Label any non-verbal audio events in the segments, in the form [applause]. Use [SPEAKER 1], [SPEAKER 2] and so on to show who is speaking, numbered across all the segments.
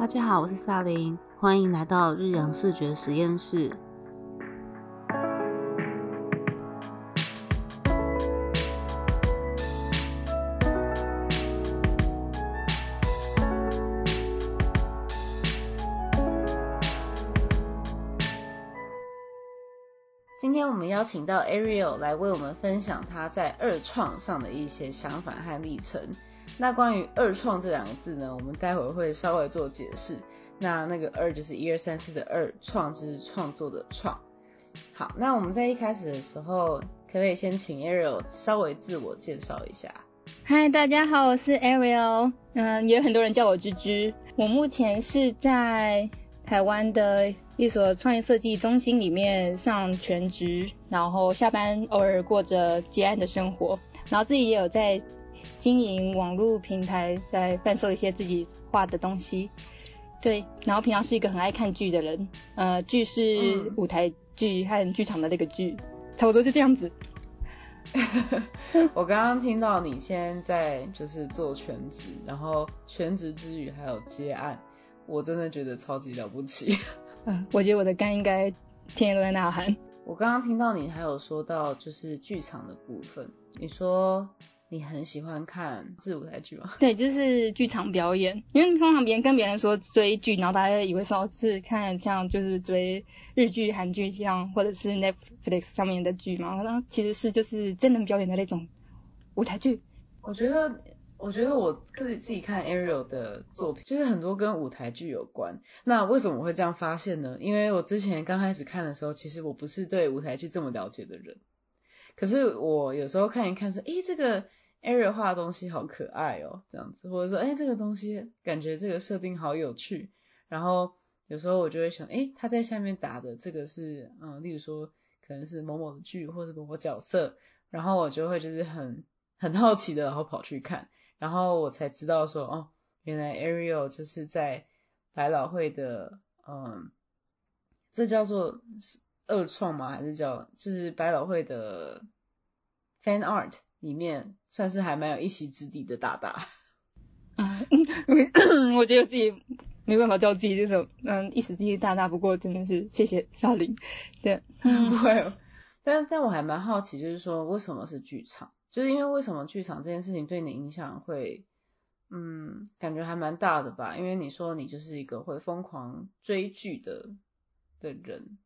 [SPEAKER 1] 大家好，我是萨琳，欢迎来到日阳视觉实验室。今天我们邀请到 Ariel 来为我们分享他在二创上的一些想法和历程。那关于二创这两个字呢，我们待会会稍微做解释。那那个二就是一二三四的二，创就是创作的创。好，那我们在一开始的时候，可不可以先请 Ariel 稍微自我介绍一下？
[SPEAKER 2] 嗨，大家好，我是 Ariel，嗯，也有很多人叫我芝芝。我目前是在台湾的一所创业设计中心里面上全职，然后下班偶尔过着接案的生活，然后自己也有在。经营网络平台，在贩售一些自己画的东西，对。然后平常是一个很爱看剧的人，呃，剧是舞台剧和剧场的那个剧，差不多就这样子。[laughs]
[SPEAKER 1] 我刚刚听到你现在就是做全职，然后全职之余还有接案，我真的觉得超级了不起。
[SPEAKER 2] 嗯，[laughs] 我觉得我的肝应该天天都在呐喊。
[SPEAKER 1] 我刚刚听到你还有说到就是剧场的部分，你说。你很喜欢看自舞台剧吗？[laughs]
[SPEAKER 2] 对，就是剧场表演。因为通常别人跟别人说追剧，然后大家以为说是看像就是追日剧、韩剧，像或者是 Netflix 上面的剧嘛。然后其实是就是真人表演的那种舞台剧。
[SPEAKER 1] 我觉得，我觉得我自己自己看 Ariel 的作品，就是很多跟舞台剧有关。那为什么我会这样发现呢？因为我之前刚开始看的时候，其实我不是对舞台剧这么了解的人。可是我有时候看一看说，诶，这个。Ariel 画的东西好可爱哦，这样子，或者说，哎，这个东西感觉这个设定好有趣。然后有时候我就会想，哎，他在下面打的这个是，嗯，例如说可能是某某的剧或者某某角色，然后我就会就是很很好奇的，然后跑去看，然后我才知道说，哦，原来 Ariel 就是在百老汇的，嗯，这叫做二创吗？还是叫就是百老汇的 Fan Art？里面算是还蛮有一席之地的大大，[laughs]
[SPEAKER 2] 嗯，我觉得自己没办法叫自己这种嗯一席之地大大，不过真的是谢谢少林，对，[laughs]
[SPEAKER 1] 不会，但但我还蛮好奇，就是说为什么是剧场？就是因为为什么剧场这件事情对你影响会，嗯，感觉还蛮大的吧？因为你说你就是一个会疯狂追剧的的人，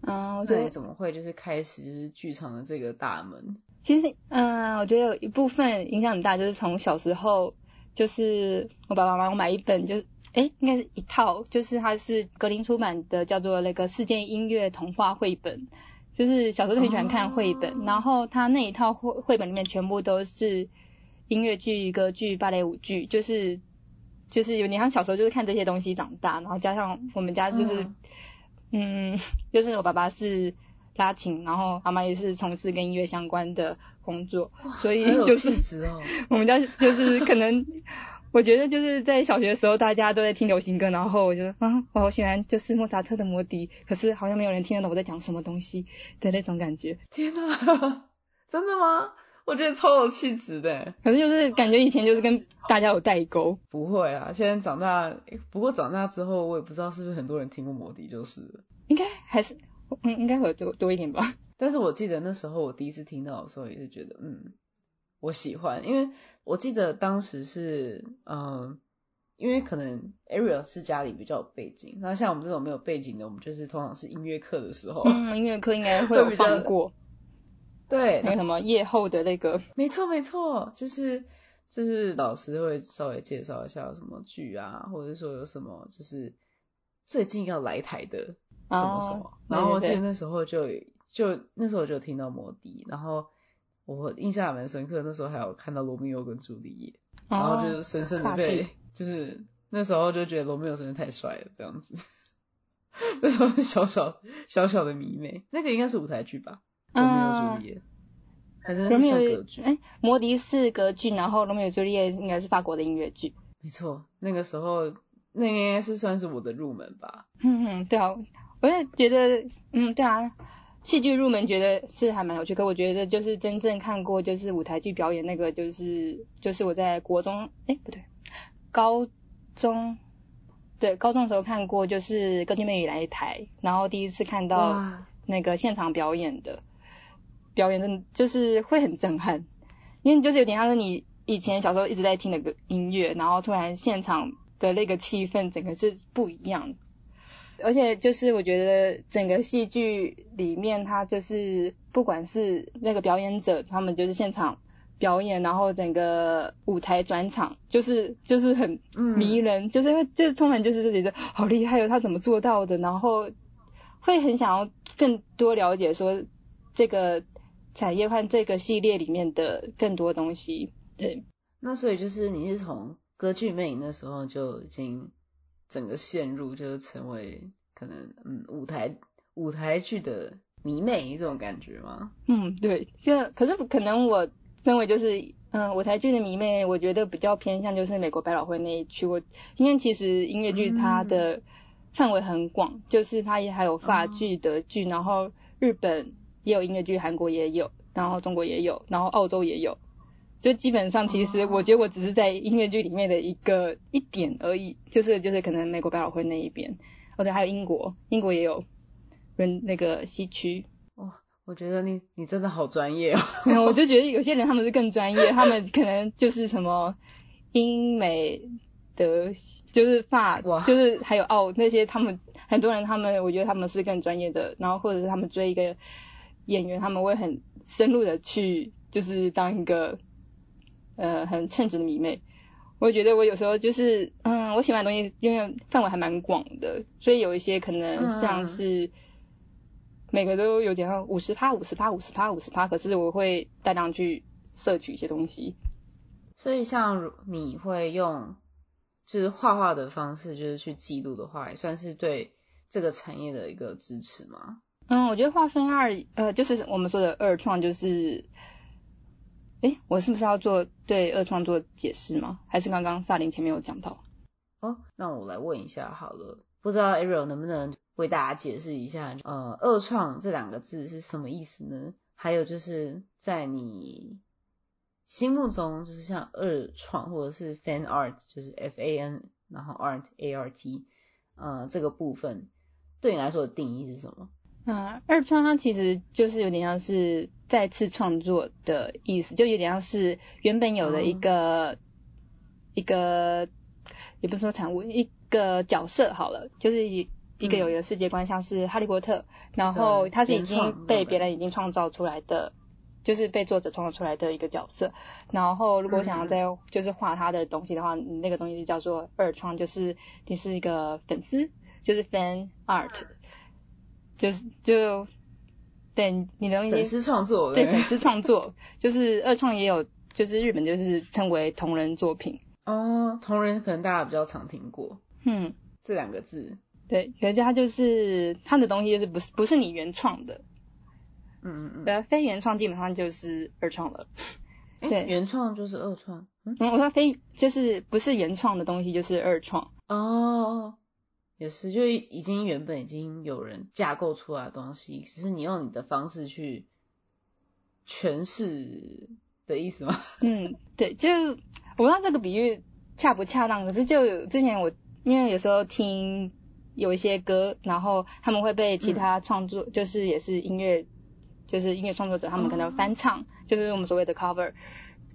[SPEAKER 1] 啊，对怎么会就是开始就是剧场的这个大门？
[SPEAKER 2] 其实，嗯，我觉得有一部分影响很大，就是从小时候，就是我爸爸妈妈买一本，就，哎，应该是一套，就是它是格林出版的，叫做那个世界音乐童话绘本，就是小时候就很喜欢看绘本，然后它那一套绘绘本里面全部都是音乐剧、歌剧、芭蕾舞剧，就是，就是有点像小时候就是看这些东西长大，然后加上我们家就是，嗯，[laughs] 就是我爸爸是。拉琴，然后妈妈也是从事跟音乐相关的工作，所以就是 [laughs] 我们家就是可能，[laughs] 我觉得就是在小学的时候大家都在听流行歌，然后我就啊，我好喜欢就是莫扎特的魔笛，可是好像没有人听得懂我在讲什么东西的那种感觉。
[SPEAKER 1] 天哪，[laughs] 真的吗？我觉得超有气质的。
[SPEAKER 2] 可是就是感觉以前就是跟大家有代沟。
[SPEAKER 1] 不会啊，现在长大，不过长大之后我也不知道是不是很多人听过魔笛，就是。
[SPEAKER 2] 应该还是。嗯，应该会多多一点吧。[laughs]
[SPEAKER 1] 但是我记得那时候我第一次听到的时候，也是觉得，嗯，我喜欢，因为我记得当时是，嗯，因为可能 Ariel 是家里比较有背景，那像我们这种没有背景的，我们就是通常是音乐课的时候，
[SPEAKER 2] 嗯，音乐课应该会有放过，
[SPEAKER 1] 对，
[SPEAKER 2] 那个什么夜后的那个，
[SPEAKER 1] 没错没错，就是就是老师会稍微介绍一下什么剧啊，或者说有什么就是最近要来台的。什么什么，然后我记得那时候就就那时候就听到摩笛，然后我印象蛮深刻，那时候还有看到罗密欧跟朱丽叶，然后就是深深的被，就是那时候就觉得罗密欧真的太帅了，这样子，[laughs] 那时候小小小小的迷妹，那个应该是舞台剧吧，罗密欧朱丽叶，还是那是歌剧？
[SPEAKER 2] 哎，摩迪是歌剧，然后罗密欧朱丽叶应该是法国的音乐剧，
[SPEAKER 1] 没错，那个时候那应该是算是我的入门吧，
[SPEAKER 2] 嗯嗯，对啊。我也觉得，嗯，对啊，戏剧入门觉得是还蛮有趣。可我觉得就是真正看过就是舞台剧表演那个，就是就是我在国中，哎，不对，高中对，高中的时候看过，就是歌剧魅影来台，然后第一次看到，那个现场表演的表演，真的就是会很震撼，因为就是有点像是你以前小时候一直在听的歌音乐，然后突然现场的那个气氛，整个是不一样。而且就是我觉得整个戏剧里面，它就是不管是那个表演者，他们就是现场表演，然后整个舞台转场，就是就是很
[SPEAKER 1] 嗯
[SPEAKER 2] 迷人，就是会就是充满就是觉得好厉害哦，他怎么做到的？然后会很想要更多了解说这个产业和这个系列里面的更多东西。对，
[SPEAKER 1] 那所以就是你是从歌剧魅影那时候就已经整个陷入，就是成为可能嗯舞台舞台剧的迷妹这种感觉吗？
[SPEAKER 2] 嗯，对，这可是可能我身为就是嗯舞台剧的迷妹，我觉得比较偏向就是美国百老汇那一区。我因为其实音乐剧它的范围很广，就是它也还有法剧、德剧，然后日本也有音乐剧，韩国也有，然后中国也有，然后澳洲也有。就基本上，其实我觉得我只是在音乐剧里面的一个一点而已，就是就是可能美国百老汇那一边，或者还有英国，英国也有人那个西区，哦
[SPEAKER 1] 我觉得你你真的好专业哦。
[SPEAKER 2] 没有，我就觉得有些人他们是更专业，他们可能就是什么英美德，就是法，就是还有澳那些，他们很多人他们，我觉得他们是更专业的，然后或者是他们追一个演员，他们会很深入的去，就是当一个呃很称职的迷妹。我觉得我有时候就是，嗯，我喜欢的东西因为范围还蛮广的，所以有一些可能像
[SPEAKER 1] 嗯
[SPEAKER 2] 是每个都有点像五十趴、五十趴、五十趴、五十趴，可是我会大量去摄取一些东西。
[SPEAKER 1] 所以像如你会用就是画画的方式，就是去记录的话，也算是对这个产业的一个支持吗？
[SPEAKER 2] 嗯，我觉得划分二，呃，就是我们说的二创，就是，诶，我是不是要做对二创做解释吗？还是刚刚萨林前面有讲到？
[SPEAKER 1] 哦，那我来问一下好了，不知道 Ariel 能不能为大家解释一下，呃，二创这两个字是什么意思呢？还有就是在你心目中，就是像二创或者是 fan art，就是 F A N，然后 art A R T，呃，这个部分对你来说的定义是什么？
[SPEAKER 2] 嗯，二创它其实就是有点像是再次创作的意思，就有点像是原本有的一个、一个，也不是说产物，一个角色好了，就是一一个有一个世界观，像是哈利波特，然后它是已经被别人已经创造出来的。就是被作者创造出来的一个角色，然后如果想要再就是画他的东西的话，你那个东西就叫做二创，就是你是一个粉丝，就是 fan art，[laughs] 就是就对你的东西
[SPEAKER 1] 粉丝创作
[SPEAKER 2] 对粉丝创作，就是二创也有，就是日本就是称为同人作品，
[SPEAKER 1] 哦，同人可能大家比较常听过
[SPEAKER 2] 嗯，
[SPEAKER 1] 这两个字，
[SPEAKER 2] 对，可是它就是它的东西就是不是不是你原创的，
[SPEAKER 1] 嗯嗯嗯，
[SPEAKER 2] 对，非原创基本上就是二创了。对
[SPEAKER 1] 原创就是二创，嗯，
[SPEAKER 2] 嗯，我说非就是不是原创的东西就是二创。
[SPEAKER 1] 哦，也是，就已经原本已经有人架构出来的东西，只是你用你的方式去诠释的意思吗？[laughs]
[SPEAKER 2] 嗯，对，就我不知道这个比喻恰不恰当，可是就有之前我因为有时候听有一些歌，然后他们会被其他创作，就是也是音乐，就是音乐创作者，他们可能翻唱，就是我们所谓的 cover，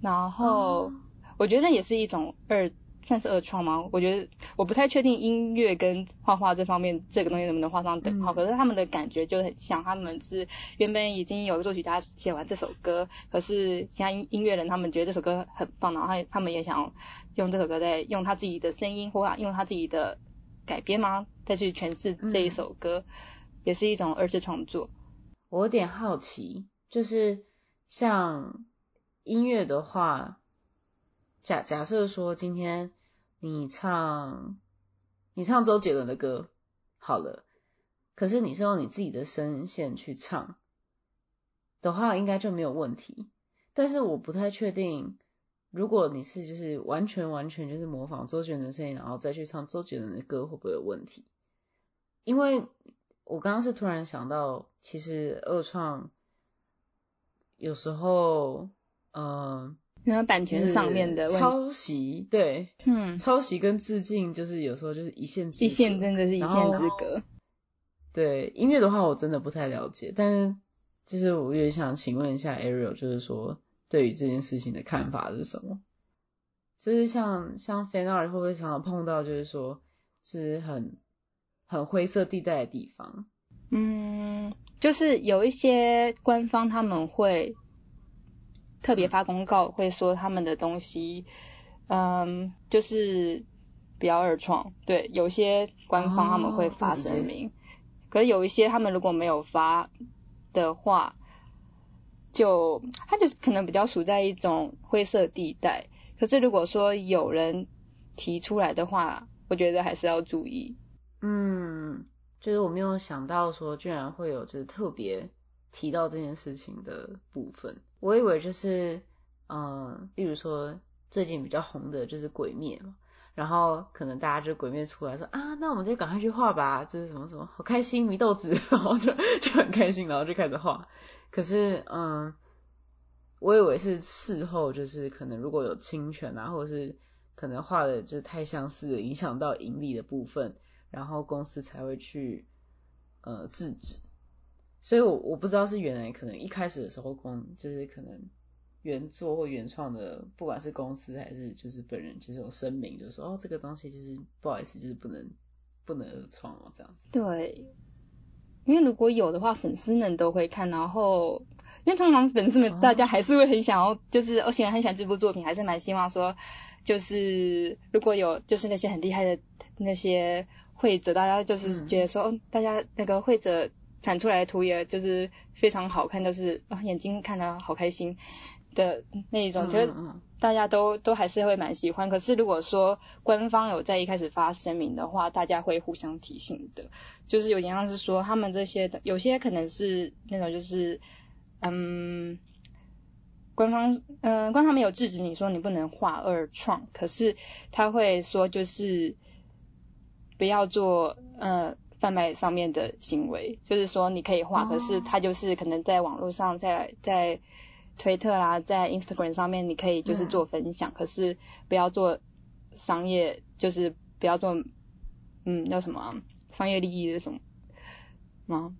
[SPEAKER 2] 然后
[SPEAKER 1] 哦
[SPEAKER 2] 我觉得也是一种二。算是二创吗？我觉得我不太确定音乐跟画画这方面这个东西能不能画上等号，
[SPEAKER 1] 嗯
[SPEAKER 2] 可是他们的感觉就很像，他们是原本已经有作曲家写完这首歌，可是其他音音乐人他们觉得这首歌很棒，然后他他们也想用这首歌在用他自己的声音或用他自己的改编吗，再去诠释这一首歌，也是一种二次创作。
[SPEAKER 1] 我有点好奇，就是像音乐的话，假假设说今天你唱你唱周杰伦的歌好了，可是你是用你自己的声线去唱的话，应该就没有问题。但是我不太确定，如果你是就是完全完全就是模仿周杰伦的声音，然后再去唱周杰伦的歌，会不会有问题？因为我刚刚是突然想到，其实二创有时候，嗯、
[SPEAKER 2] 因为版权上面的
[SPEAKER 1] 抄袭，对，
[SPEAKER 2] 嗯，
[SPEAKER 1] 抄袭跟致敬就是有时候就是一线之
[SPEAKER 2] 一线真的是一线之隔。
[SPEAKER 1] 对音乐的话，我真的不太了解，但是就是我也想请问一下 Ariel，就是说对于这件事情的看法是什么？就是像像 Fan Art 会不会常常碰到，就是说是很很灰色地带的地方？
[SPEAKER 2] 嗯，就是有一些官方他们会特别发公告，会说他们的东西，嗯，就是比较二创。对，有些官方他们会发声明，可是有一些他们如果没有发的话，就他就可能比较处在一种灰色地带。可是如果说有人提出来的话，我觉得还是要注意。
[SPEAKER 1] 嗯。就是我没有想到说，居然会有就是特别提到这件事情的部分。我以为就是，嗯，例如说最近比较红的就是鬼灭嘛，然后可能大家就鬼灭出来说啊，那我们就赶快去画吧，这是什么什么，好开心，祢豆子，[laughs] 然后就就很开心，然后就开始画。可是，嗯，我以为是事后，就是可能如果有侵权啊，或者是可能画的就太相似影响到盈利的部分。然后公司才会去呃制止，所以我我不知道是原来可能一开始的时候公就是可能原作或原创的，不管是公司还是就是本人，就是有声明，就说哦这个东西就是不好意思，就是不能不能二创哦这样子。
[SPEAKER 2] 对，因为如果有的话，粉丝们都会看，然后因为通常粉丝们大家还是会很想要，就是而且很喜欢这部作品，还是蛮希望说，就是如果有就是那些很厉害的那些。会者，大家就是觉得说，哦，大家那个会者产出来的图，也就是非常好看，就是啊，眼睛看的好开心的那一种，觉得大家都都还是会蛮喜欢。可是如果说官方有在一开始发声明的话，大家会互相提醒的，就是有点像是说，他们这些的有些可能是那种就是，嗯，官方，嗯，官方没有制止你说你不能画二创，可是他会说就是。不要做呃贩卖上面的行为，就是说你可以画，可是它就是可能在网络上，在在推特啦，在 Instagram 上面，你可以就是做分享，可是不要做商业，就是不要做嗯叫什么商业利益的什么吗？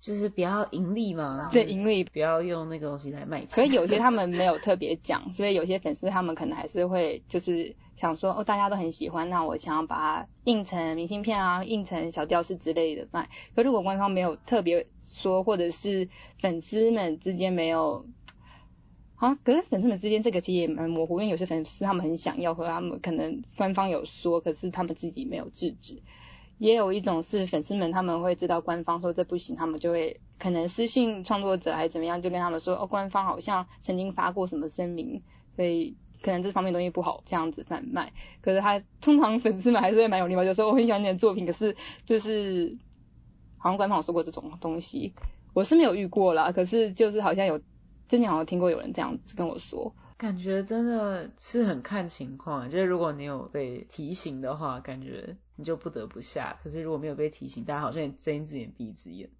[SPEAKER 1] 就是不要盈利嘛，
[SPEAKER 2] 对，盈利
[SPEAKER 1] 不要用那个东西来卖。
[SPEAKER 2] 可是有些他们没有 [laughs] 特别讲，所以有些粉丝他们可能还是会就是想说，哦，大家都很喜欢，那我想要把它印成明信片啊，印成小吊饰之类的卖。可如果官方没有特别说，或者是粉丝们之间没有，啊，可是粉丝们之间这个其实也蛮模糊，因为有些粉丝他们很想要，和他们可能官方有说，可是他们自己没有制止。也有一种是粉丝们他们会知道官方说这不行，他们就会可能私信创作者还是怎么样，就跟他们说哦，官方好像曾经发过什么声明，所以可能这方面东西不好这样子贩卖。可是他通常粉丝们还是会蛮有礼貌，就说我很喜欢你的作品，可是就是好像官方有说过这种东西，我是没有遇过啦，可是就是好像有之前好像听过有人这样子跟我说。
[SPEAKER 1] 感觉真的是很看情况，就是如果你有被提醒的话，感觉你就不得不下。可是如果没有被提醒，大家好像睁一只眼闭一只眼。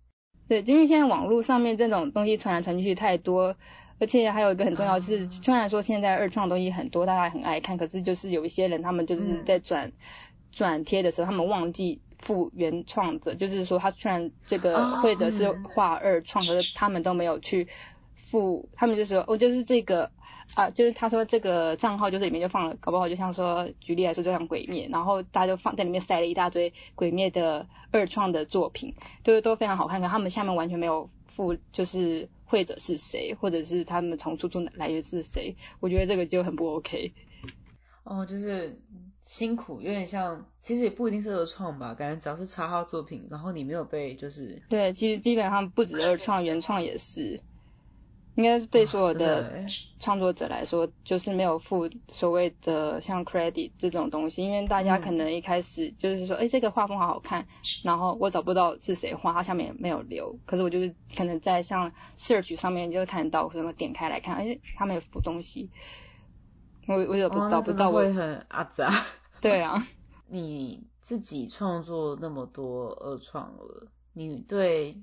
[SPEAKER 2] 对，因为现在网络上面这种东西传来传去太多，而且还有一个很重要是，虽然说现在二创东西很多，大家很爱看，可是就是有一些人他们就是在转转贴的时候，他们忘记付原创者，就是说他虽然这个或者是画二创，可是他们都没有去付，他们就说哦，就是这个。啊，就是他说这个账号就是里面就放了，搞不好就像说举例来说，就像鬼灭，然后大家就放在里面塞了一大堆鬼灭的二创的作品，都都非常好看，可他们下面完全没有附，就是会者是谁，或者是他们从出处来源是谁，我觉得这个就很不 OK。[laughs]
[SPEAKER 1] 哦，就是辛苦，有点像，其实也不一定是二创吧，感觉只要是插号作品，然后你没有被就是。
[SPEAKER 2] 对，其实基本上不止二创，原创也是。应该是对所有的创作者来说，就是没有付所谓的像 credit 这种东西，因为大家可能一开始就是说，哎，这个画风好好看，然后我找不到是谁画，它下面没有留，可是我就是可能在像 search 上面就看到什么点开来看，哎，他们有附东西，我我有找不到我，
[SPEAKER 1] 会很阿杂。
[SPEAKER 2] 对啊，[laughs]
[SPEAKER 1] 你自己创作那么多二创了，你对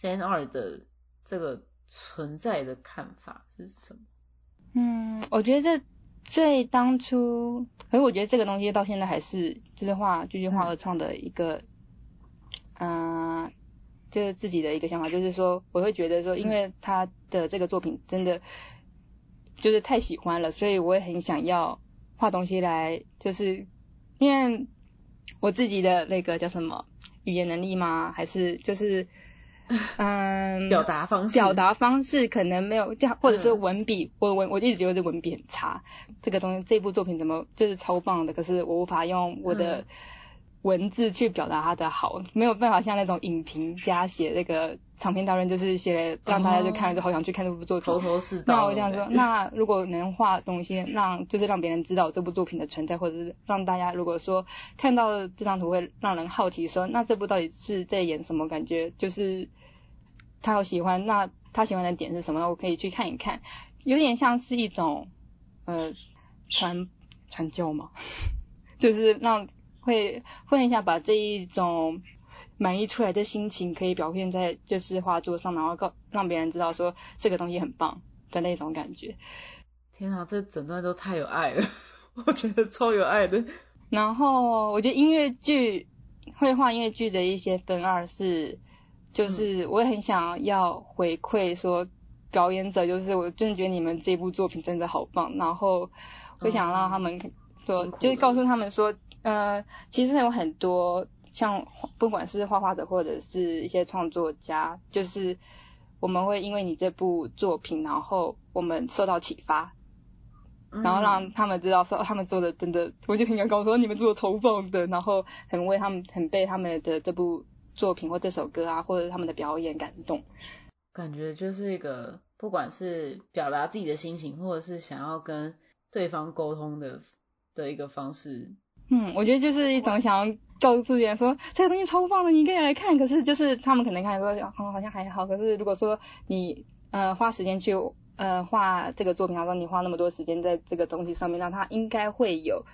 [SPEAKER 1] fan art 的这个。存在的看法是什么？
[SPEAKER 2] 嗯，我觉得这最当初，可是我觉得这个东西到现在还是就是画句句画二创的一个，嗯、就是自己的一个想法，就是说我会觉得说，因为他的这个作品真的就是太喜欢了，所以我也很想要画东西来，就是因为我自己的那个叫什么语言能力吗？还是就是 [laughs] 嗯
[SPEAKER 1] 表达方式，
[SPEAKER 2] 表达方式可能没有，这样或者是
[SPEAKER 1] 嗯
[SPEAKER 2] 文笔，我文我一直觉得这文笔很差。这个东西，这部作品怎么就是超棒的，可是我无法用我的
[SPEAKER 1] 嗯
[SPEAKER 2] 文字去表达它的好，没有办法像那种影评家写那个长篇大论，就是写让大家就看了就好想去看这部作品。
[SPEAKER 1] 头头是道。
[SPEAKER 2] 那我想说，[laughs] 那如果能画东西，让就是让别人知道这部作品的存在，或者是让大家如果说看到这张图会让人好奇说，那这部到底是在演什么？感觉就是他有喜欢，那他喜欢的点是什么？那我可以去看一看，有点像是一种呃传传教嘛，[laughs] 就是让会会很想把这一种满意出来的心情可以表现在就是画作上，然后告让别人知道说这个东西很棒的那种感觉。
[SPEAKER 1] 天啊，这整段都太有爱了，我觉得超有爱的。
[SPEAKER 2] 然后我觉得音乐剧绘画音乐剧的一些分二是，就是我也很想要回馈说表演者，就是我真的觉得你们这部作品真的好棒，然后我想让他们说，
[SPEAKER 1] 辛苦了
[SPEAKER 2] 就是告诉他们说，呃，其实有很多像不管是画画者或者是一些创作家，就是我们会因为你这部作品，然后我们受到启发，然后
[SPEAKER 1] 嗯
[SPEAKER 2] 让他们知道说他们做的真的，我就很想告诉说你们做的超棒的，然后很为他们很被他们的这部作品或这首歌啊，或者他们的表演感动。
[SPEAKER 1] 感觉就是一个，不管是表达自己的心情，或者是想要跟对方沟通的的一个方式。
[SPEAKER 2] 嗯，我觉得就是一种想要告诉别人说这个东西超棒的，你可以来看。可是就是他们可能看说哦好像还好，可是如果说你呃花时间去呃画这个作品，然后你花那么多时间在这个东西上面，那它应该会有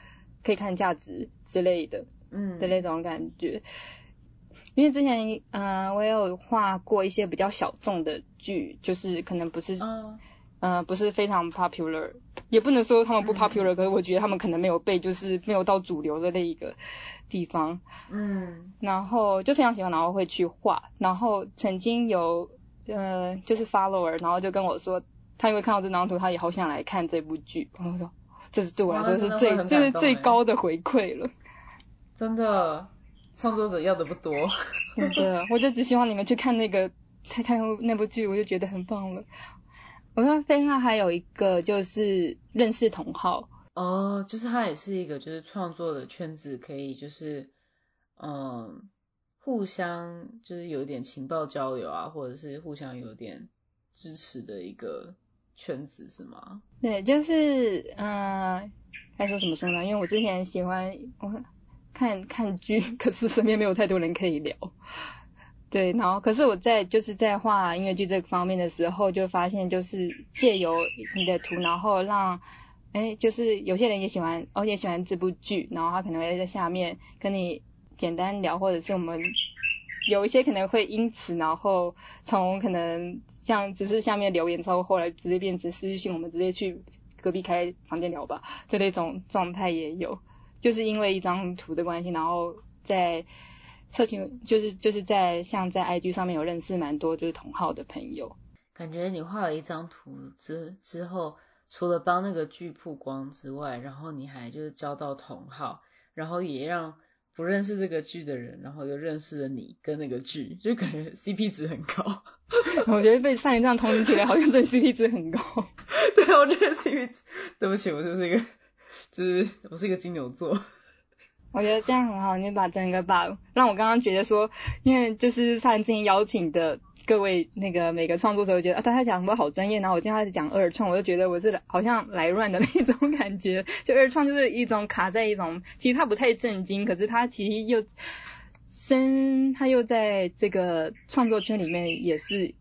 [SPEAKER 2] 可以看价值之类的。
[SPEAKER 1] 嗯
[SPEAKER 2] 的那种感觉。因为之前，呃，我也有画过一些比较小众的剧，就是可能不是，呃，不是非常 popular，也不能说他们不
[SPEAKER 1] 嗯
[SPEAKER 2] popular，、可是我觉得他们可能没有被，就是没有到主流的那一个地方。
[SPEAKER 1] 嗯
[SPEAKER 2] 然后就非常喜欢，然后会去画。然后曾经有，呃，就是 follower，然后就跟我说，他因为看到这张图，他也好想来看这部剧。然后我说，这是对我来说是最
[SPEAKER 1] 这
[SPEAKER 2] 就是最高的回馈了。
[SPEAKER 1] 真的，创作者要的不多。
[SPEAKER 2] 真的，我就只希望你们去看那个，看看那部剧，我就觉得很棒了。我看飞汉还有一个就是认识同好，
[SPEAKER 1] 哦，就是他也是一个就是创作的圈子，可以就是嗯互相就是有点情报交流啊，或者是互相有点支持的一个圈子是吗？
[SPEAKER 2] 对，就是嗯、呃，该说什么说呢？因为我之前喜欢我看看剧，[laughs] 可是身边没有太多人可以聊。对，然后可是我在就是在画音乐剧这个方面的时候，就发现就是借由你的图，然后让哎，就是有些人也喜欢，哦也喜欢这部剧，然后他可能会在下面跟你简单聊，或者是我们有一些可能会因此，然后从可能像只是下面留言之后，后来直接变成私讯，我们直接去隔壁开房间聊吧的那种状态也有，就是因为一张图的关系，然后在社群就是就是在像在 IG 上面有认识蛮多就是同号的朋友，
[SPEAKER 1] 感觉你画了一张图之之后，除了帮那个剧曝光之外，然后你还就是交到同号，然后也让不认识这个剧的人，然后又认识了你跟那个剧，就感觉 CP 值很高。[laughs]
[SPEAKER 2] 我觉得被上一张同情起来，好像这 CP 值很高。[laughs]
[SPEAKER 1] 对，我觉得 CP 值，对不起，我就是一个，就是我是一个金牛座。
[SPEAKER 2] 我觉得这样很好，你把整个把让我刚刚觉得说，因为就是上之前邀请的各位那个每个创作者，我觉得啊，大家讲什么好专业，然后我今天开始讲二创，我就觉得我是好像来乱的那种感觉。就二创就是一种卡在一种，其实他不太正经，可是他其实又身他又在这个创作圈里面也是。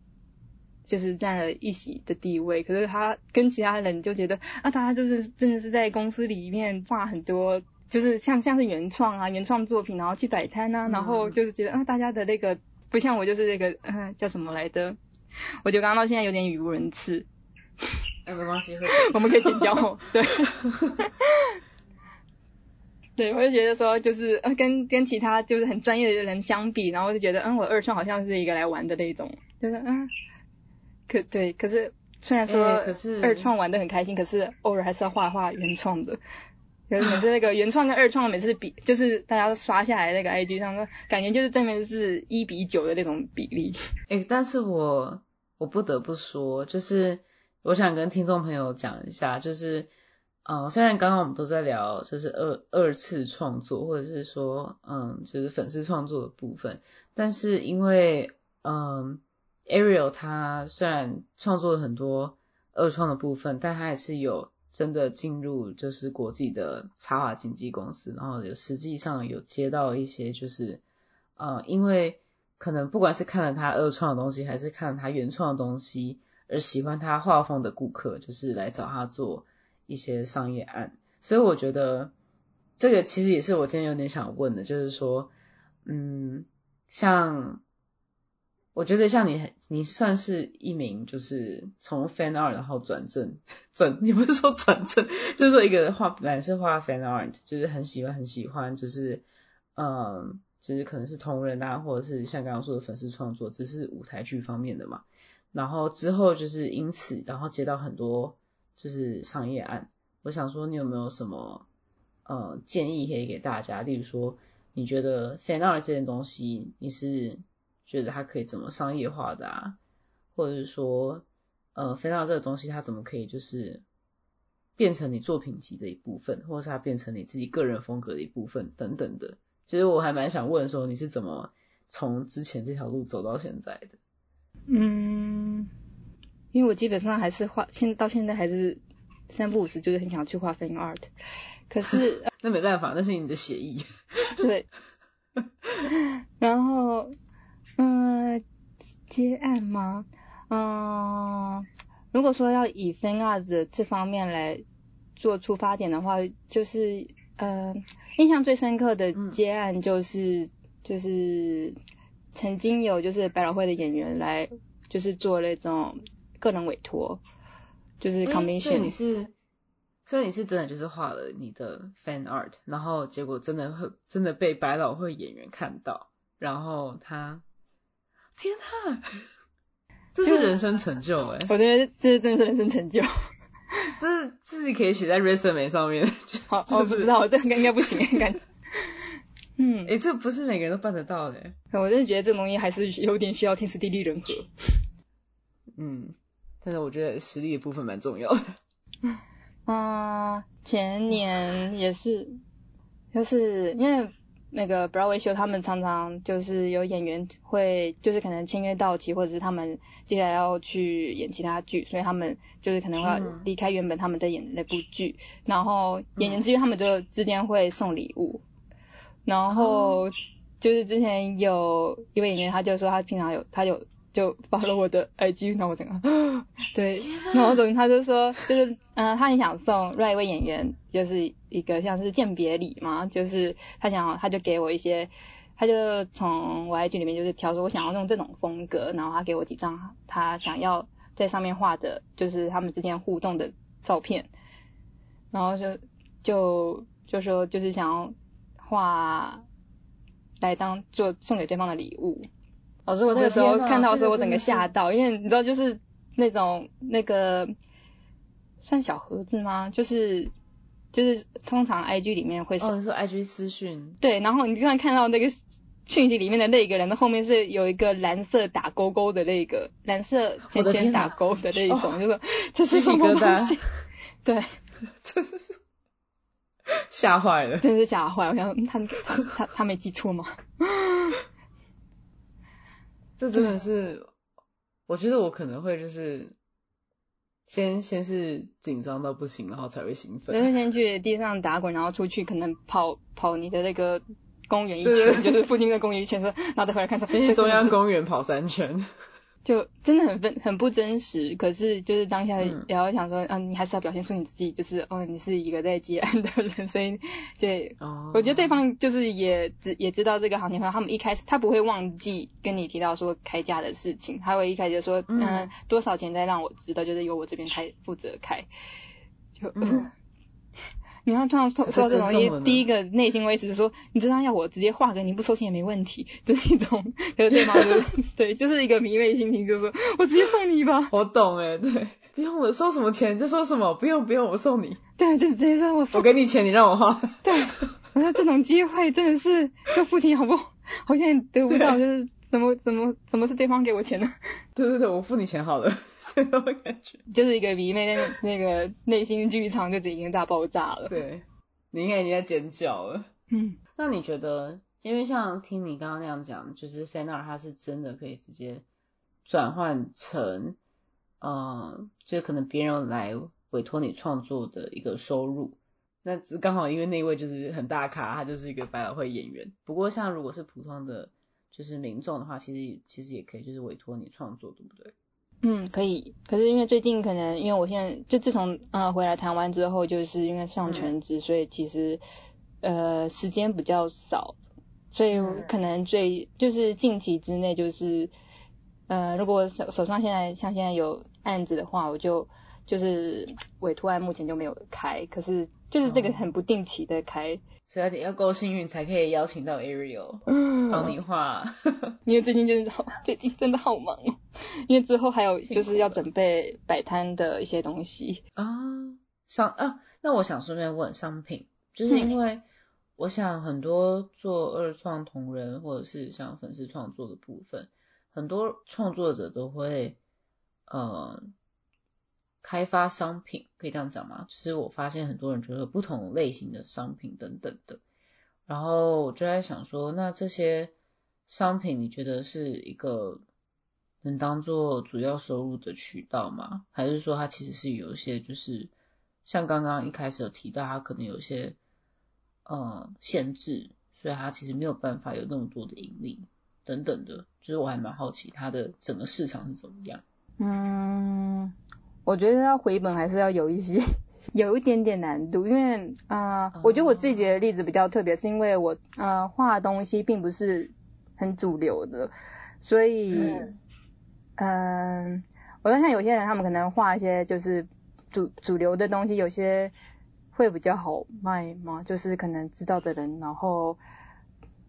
[SPEAKER 2] 就是占了一席的地位，可是他跟其他人就觉得啊，大家就是真的是在公司里面画很多就是像像是原创啊，原创作品，然后去摆摊啊，然后就是觉得啊，大家的那个不像我，就是那个嗯、呃、[laughs] 叫什么来的，我觉得刚刚到现在有点语无伦次。
[SPEAKER 1] 哎，没关系，[laughs]
[SPEAKER 2] 我们可以剪掉。对，[laughs] 对，我就觉得说，就是呃，跟跟其他就是很专业的人相比，然后就觉得，嗯，我二创好像是一个来玩的那种，就是嗯，可对，可是虽然说
[SPEAKER 1] 可是
[SPEAKER 2] 二创玩的很开心，可是偶尔还是要画画原创的。可是每次那个原创跟二创，每次比就是大家都刷下来那个 IG 上，感觉就是正面是一比九的那种比例。
[SPEAKER 1] 哎，但是我我不得不说，就是我想跟听众朋友讲一下，就是嗯，虽然刚刚我们都在聊就是二二次创作，或者是说嗯，就是粉丝创作的部分，但是因为嗯，Ariel 他虽然创作了很多二创的部分，但他也是有。真的进入就是国际的插画经纪公司，然后有实际上有接到一些就是，呃，因为可能不管是看了他二创的东西，还是看了他原创的东西，而喜欢他画风的顾客，就是来找他做一些商业案。所以我觉得这个其实也是我今天有点想问的，就是说，嗯，像。我觉得像你，你算是一名就是从 fan art 然后转正，[laughs] 转你不是说转正，[laughs] 就是说一个画本来是画 fan art，就是很喜欢很喜欢，就是嗯，就是可能是同人啊，或者是像刚刚说的粉丝创作，只是舞台剧方面的嘛。然后之后就是因此，然后接到很多就是商业案。我想说，你有没有什么呃建议可以给大家？例如说，你觉得 fan art 这件东西，你是？觉得它可以怎么商业化的啊，或者是说，呃，分到这个东西它怎么可以就是变成你作品集的一部分，或者是它变成你自己个人风格的一部分等等的。其实我还蛮想问说，你是怎么从之前这条路走到现在的？
[SPEAKER 2] 嗯，因为我基本上还是画，现到现在还是三不五时就是很想去画 fan art，可是 [laughs]
[SPEAKER 1] 那没办法，那是你的协议。
[SPEAKER 2] 对，[laughs] 然后。嗯，接案吗？嗯，如果说要以 fan art 这方面来做出发点的话，就是呃，印象最深刻的接案就是就是曾经有就是百老汇的演员来就是做那种个人委托，就是 commission。
[SPEAKER 1] 所以你是，所以你是真的就是画了你的 fan art，然后结果真的会真的被百老汇演员看到，然后他。天呐，[laughs] 这是人生成就哎！
[SPEAKER 2] 我觉得这是真的是人生成就，[laughs]
[SPEAKER 1] 这是自己可以写在 resume 上面。
[SPEAKER 2] 好，[laughs] 我不知道，我这个应该不行，感觉。嗯，
[SPEAKER 1] 哎，这不是每个人都办得到的。
[SPEAKER 2] 我真的觉得这东西还是有点需要天时地利人和。
[SPEAKER 1] 嗯，但是我觉得实力的部分蛮重要的。
[SPEAKER 2] 啊，前年也是，就是因为。那个 Broadway show，他们常常就是有演员会，就是可能签约到期，或者是他们接下来要去演其他剧，所以他们就是可能会离开原本他们在演的那部剧，然后演员之间他们就之间会送礼物，然后就是之前有一位演员，他就说他平常有他有。就发了我的 IG，然后我整个，[gasps] 对，然后总他就说，就是嗯，他很想送另外一位演员，就是一个像是鉴别礼嘛，就是他想他就给我一些，他就从我 IG 里面就是挑说我想要用这种风格，然后他给我几张他想要在上面画的，就是他们之间互动的照片，然后就就就说就是想要画来当做送给对方的礼物。老师，我那个时候看到的时候，我整个吓到，因为你知道，就是那种那个算小盒子吗？就是就是通常 I G 里面会
[SPEAKER 1] 哦，你说 I G 私讯
[SPEAKER 2] 对，然后你突然看到那个讯息里面的那个人的后面是有一个蓝色打勾勾的那个蓝色圈圈打勾的那一种，就说 [laughs] 这是什么东西？对，
[SPEAKER 1] 这是吓坏了，
[SPEAKER 2] 真是吓坏！我想他他他没记错吗？
[SPEAKER 1] 这真的是，我觉得我可能会就是先先是紧张到不行，然后才会兴奋。
[SPEAKER 2] 就是先去地上打滚，然后出去可能跑跑你的那个公园一圈，就是附近的公园一圈，说然后再回来看。
[SPEAKER 1] 先去中央公园跑三圈。
[SPEAKER 2] 就真的很分很不真实，可是就是当下
[SPEAKER 1] 嗯。
[SPEAKER 2] 也要想说，嗯、你还是要表现出你自己，就是哦，你是一个在接案的人，所以对。
[SPEAKER 1] 哦，
[SPEAKER 2] 我觉得对方就是也知也知道这个行情，他们一开始他不会忘记跟你提到说开价的事情，他会一开始就说，
[SPEAKER 1] 嗯
[SPEAKER 2] 嗯、多少钱再让我知道，就是由我这边开负责开，就、
[SPEAKER 1] 嗯
[SPEAKER 2] 你要突然说说到这种第一个内心会是说，你知道要我直接画给你，不收钱也没问题的那种。就是对方就是对，就是一个迷妹心情，就是说我直接送你吧。
[SPEAKER 1] 我懂哎，对，[laughs] 不用我收什么钱，你在说什么？不用不用，我送你，
[SPEAKER 2] 对，就直接说我送我。
[SPEAKER 1] 给你钱，你让我画。
[SPEAKER 2] 对，[laughs] 我说这种机会真的是就付钱好不好？好像也得不到，就是怎么怎么怎么是对方给我钱呢？[laughs]
[SPEAKER 1] 对对对，我付你钱好了，[laughs] 这种感觉。
[SPEAKER 2] 就是一个迷妹那那个内心剧场就已经大爆炸了。
[SPEAKER 1] 对，你应该已经在尖叫了。
[SPEAKER 2] 嗯
[SPEAKER 1] 那你觉得，因为像听你刚刚那样讲，就是 fan art 它是真的可以直接转换成，呃，就可能别人来委托你创作的一个收入。那只刚好因为那一位就是很大咖，他就是一个百老汇演员。不过像如果是普通的就是民众的话，其实其实也可以就是委托你创作，对不对？
[SPEAKER 2] 嗯，可以。可是因为最近可能因为我现在就自从呃回来台湾之后，就是因为上全职，所以其实呃时间比较少，所以
[SPEAKER 1] 嗯
[SPEAKER 2] 可能最就是近期之内就是呃如果手手上现在像现在有案子的话，我就就是委托案目前就没有开，可是就是这个
[SPEAKER 1] 哦
[SPEAKER 2] 很不定期的开。
[SPEAKER 1] 所以要够幸运才可以邀请到 Ariel
[SPEAKER 2] 嗯
[SPEAKER 1] 帮你画。[laughs]
[SPEAKER 2] 因为最近真的好，最近真的好忙哦。因为之后还有就是要准备摆摊的一些东西。
[SPEAKER 1] 啊，商啊，那我想顺便问商品，就是因为我想很多做二创同人或者是像粉丝创作的部分，很多创作者都会呃开发商品，可以这样讲吗？就是我发现很多人觉得不同类型的商品等等的，然后我就在想说，那这些商品你觉得是一个能当做主要收入的渠道吗？还是说它其实是有一些就是像刚刚一开始有提到，它可能有一些呃限制，所以它其实没有办法有那么多的盈利等等的，就是我还蛮好奇它的整个市场是怎么样。
[SPEAKER 2] 嗯，我觉得要回本还是要有一些 [laughs] 有一点点难度，因为啊、呃我觉得我自己的例子比较特别，是因为我呃画的东西并不是很主流的，所以
[SPEAKER 1] 嗯
[SPEAKER 2] 嗯、我在想有些人他们可能画一些就是主主流的东西，有些会比较好卖嘛？就是可能知道的人，然后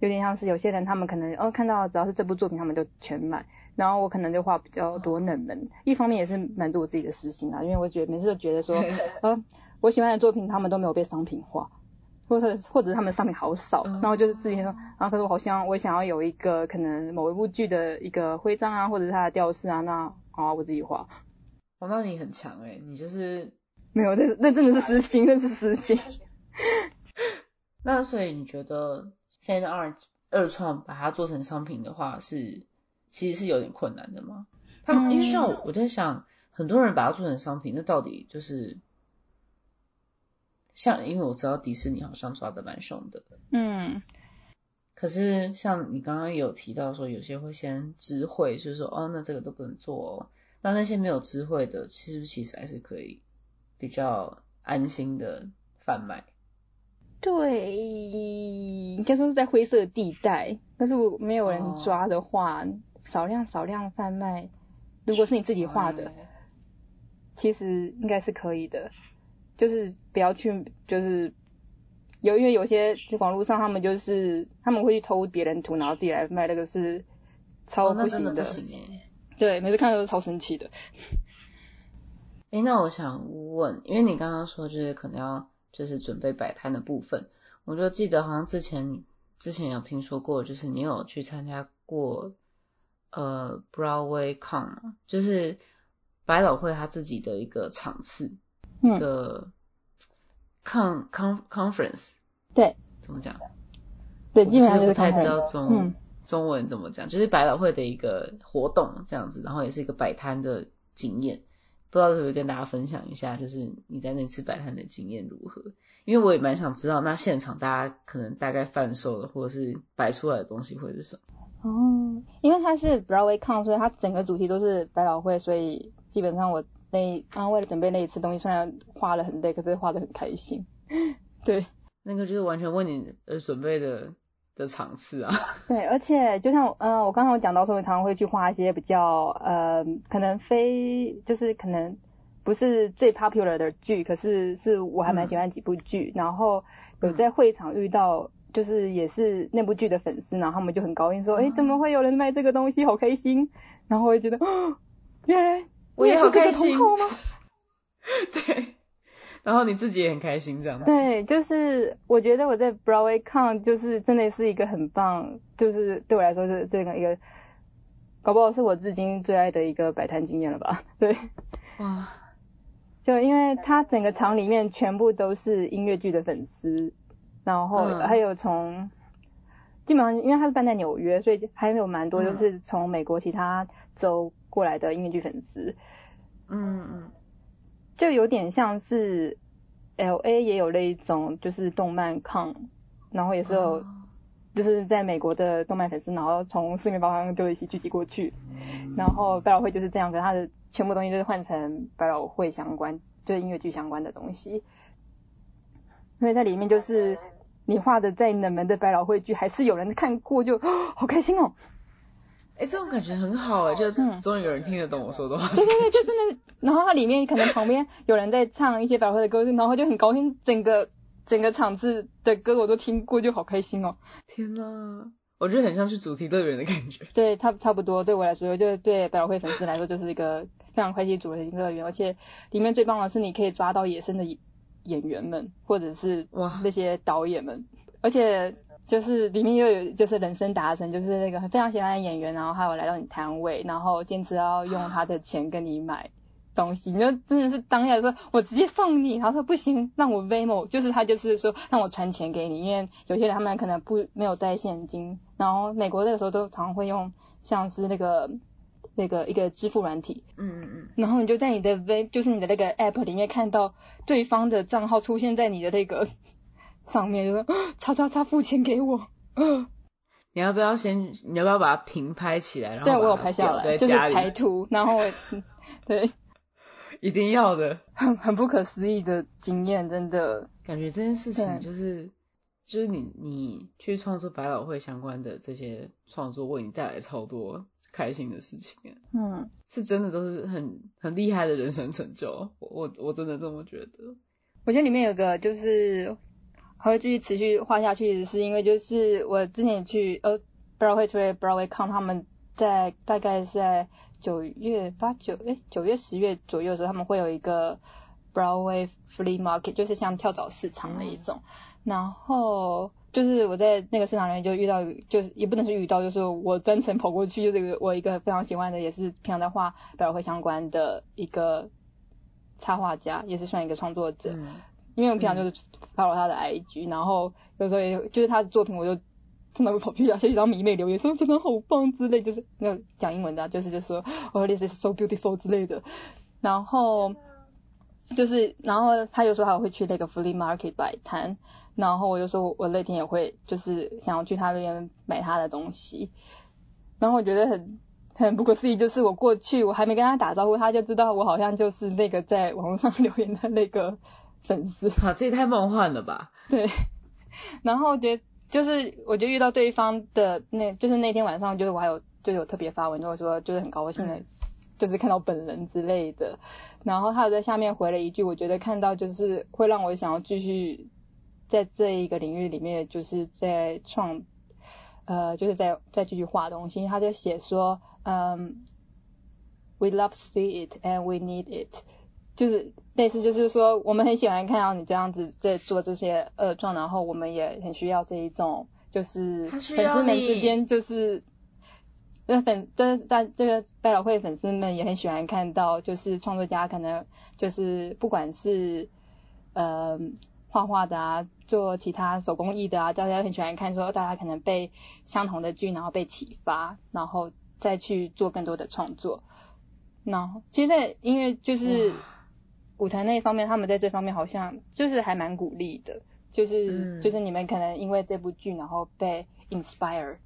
[SPEAKER 2] 有点像是有些人他们可能哦看到只要是这部作品他们就全买，然后我可能就画比较多冷门，一方面也是满足我自己的私心啊，因为我觉得每次都觉得说，[laughs] 呃，我喜欢的作品他们都没有被商品化，或者或者是他们商品好少，然后就是之前说，啊，可是我好像我想要有一个可能某一部剧的一个徽章啊，或者是它的吊饰啊，那好啊，我自己画，
[SPEAKER 1] 哦，那你很强诶、你就是
[SPEAKER 2] 没有，那那真的是私心，那是私心。[laughs]
[SPEAKER 1] 那所以你觉得 fan art 二创把它做成商品的话是其实是有点困难的嘛？他们、因为像我我在想，很多人把它做成商品，那到底就是像因为我知道迪士尼好像抓的蛮凶的，
[SPEAKER 2] 嗯
[SPEAKER 1] 可是像你刚刚有提到说有些会先知会，就是说哦那这个都不能做哦，那那些没有知会的，其实其实还是可以比较安心的贩卖。
[SPEAKER 2] 对，应该说是在灰色地带，但是我没有人抓的话，少量少量贩卖，如果是你自己画的，其实应该是可以的，就是不要去，就是有因为有些在网络上他们就是他们会去偷别人图，然后自己来卖，那个是超
[SPEAKER 1] 哦，那真
[SPEAKER 2] 行
[SPEAKER 1] 的不行。诶。
[SPEAKER 2] 对，每次看到都超生气的。
[SPEAKER 1] 诶，那我想问，因为你刚刚说就是可能要就是准备摆摊的部分，我就记得好像之前之前有听说过，就是你有去参加过呃 Broadway Con 嘛，就是百老汇他自己的一个场次
[SPEAKER 2] 嗯，
[SPEAKER 1] 的 con con conference
[SPEAKER 2] 对。
[SPEAKER 1] 怎么讲？
[SPEAKER 2] 对，
[SPEAKER 1] 我
[SPEAKER 2] 基本上就是
[SPEAKER 1] 不太知道中、
[SPEAKER 2] 嗯。
[SPEAKER 1] 中文怎么讲，就是百老汇的一个活动这样子，然后也是一个摆摊的经验，不知道可不可以跟大家分享一下，就是你在那次摆摊的经验如何？因为我也蛮想知道，那现场大家可能大概贩售的或者是摆出来的东西会是什么？
[SPEAKER 2] 哦，因为它是 Broadway Con，所以它整个主题都是百老汇，所以基本上我那啊为了准备那一次东西，虽然花了很累，可是花的很开心。[laughs] 对，
[SPEAKER 1] 那个就是完全为你而准备的的场次啊。[laughs]
[SPEAKER 2] 对，而且就像嗯，我刚刚有讲到说，我常常会去画一些比较呃，可能非就是可能不是最 popular 的剧，可是是我还蛮喜欢几部剧，然后有在会场遇到。就是也是那部剧的粉丝，然后他们就很高兴说，哎，怎么会有人卖这个东西，好开心。然后我就觉得，原来
[SPEAKER 1] 我也
[SPEAKER 2] 好
[SPEAKER 1] 开心
[SPEAKER 2] 吗？[laughs]
[SPEAKER 1] 对。然后你自己也很开心这样。
[SPEAKER 2] 对，就是我觉得我在 Broadway Con 就是真的是一个很棒，就是对我来说是这个一个，搞不好是我至今最爱的一个摆摊经验了吧？对。哇。[laughs] 就因为它整个场里面全部都是音乐剧的粉丝。然后还有从，基本上因为他是办在纽约，所以还有蛮多就是从美国其他州过来的音乐剧粉丝。嗯嗯，就有点像是 L A 也有那一种就是动漫抗，然后也是有就是在美国的动漫粉丝，然后从四面八方就一起聚集过去。然后百老汇就是这样，跟他的全部东西都是换成百老汇相关，就是音乐剧相关的东西。因为在里面就是你画的再冷门的百老汇剧，还是有人看过，就好开心哦。
[SPEAKER 1] 哎，这种感觉很好哎，就终于有人听得懂我说的话。
[SPEAKER 2] 对对对，就真的。然后它里面可能旁边有人在唱一些百老汇的歌，然后就很高兴，整个整个场次的歌我都听过，就好开心哦。
[SPEAKER 1] 天呐，我觉得很像去主题乐园的感觉。
[SPEAKER 2] 对，差差不多，对我来说，就对百老汇粉丝来说，就是一个 [laughs] 非常开心主题乐园，而且里面最棒的是你可以抓到野生的。演员们，或者是哇那些导演们，而且就是里面又有就是人生达成，就是那个非常喜欢的演员，然后还有来到你摊位，然后坚持要用他的钱跟你买东西，你就真的是当下说，我直接送你，然后说不行，让我 Vmo，就是他就是说让我传钱给你，因为有些人他们可能不没有带现金，然后美国那个时候都常会用像是那个。那个一个支付软体，嗯嗯嗯，然后你就在你的 V，就是你的那个 App 里面看到对方的账号出现在你的那个上面，就说 [gasps] 叉叉叉付钱给我。[laughs]
[SPEAKER 1] 你要不要先？你要不要把它平拍起来？然后对
[SPEAKER 2] 我有拍下来，就是裁图，然后 [laughs] 对，[laughs]
[SPEAKER 1] 一定要的，
[SPEAKER 2] 很很不可思议的经验，真的
[SPEAKER 1] 感觉这件事情就是就是你你去创作百老汇相关的这些创作，为你带来超多。开心的事情，嗯，是真的都是很很厉害的人生成就，我我真的这么觉得。
[SPEAKER 2] 我觉得里面有个就是还会继续持续画下去，是因为就是我之前去呃 Broadway 除了 Broadway Con，他们在大概是在九月八九哎九月十月左右的时候，他们会有一个 Broadway Flea Market，就是像跳蚤市场的一种，然后。就是我在那个市场里面就遇到，就是也不能说遇到，就是我专程跑过去，就是我一个非常喜欢的，也是平常在画百老汇相关的一个插画家，也是算一个创作者。嗯。因为我平常就是 follow 他的 IG，然后有时候也就是他的作品，我就真的会跑去下一张迷妹留言说真的好棒之类，就是那讲英文的，就是就说哦 this is so beautiful 之类的。然后就是，然后他有时候还会去那个 flea market 摆摊。然后我就说，我那天也会就是想要去他那边买他的东西，然后我觉得很很不可思议，就是我过去我还没跟他打招呼，他就知道我好像就是那个在网络上 [laughs] 留言的那个粉丝。[laughs]
[SPEAKER 1] 啊，这也太梦幻了吧？
[SPEAKER 2] 对。[laughs] 然后觉得就是我就遇到对方的那，就是那天晚上，就是我还有就有特别发文，就是说就是很高兴的，就是看到本人之类的。然后他有在下面回了一句，我觉得看到就是会让我想要继续。在这一个领域里面，就是在创，呃，就是在在继续画东西。他就写说，嗯，We love see it and we need it，就是类似就是说，我们很喜欢看到你这样子在做这些恶状，然后我们也很需要这一种，就是粉丝们之间就是，那粉这大这个百老汇粉丝们也很喜欢看到，就是创作家可能就是不管是，嗯。画画的啊，做其他手工艺的啊，大家很喜欢看，说大家可能被相同的剧，然后被启发，然后再去做更多的创作。然后，其实，在音乐就是舞台那一方面，他们在这方面好像就是还蛮鼓励的，就是就是你们可能因为这部剧，然后被 inspire，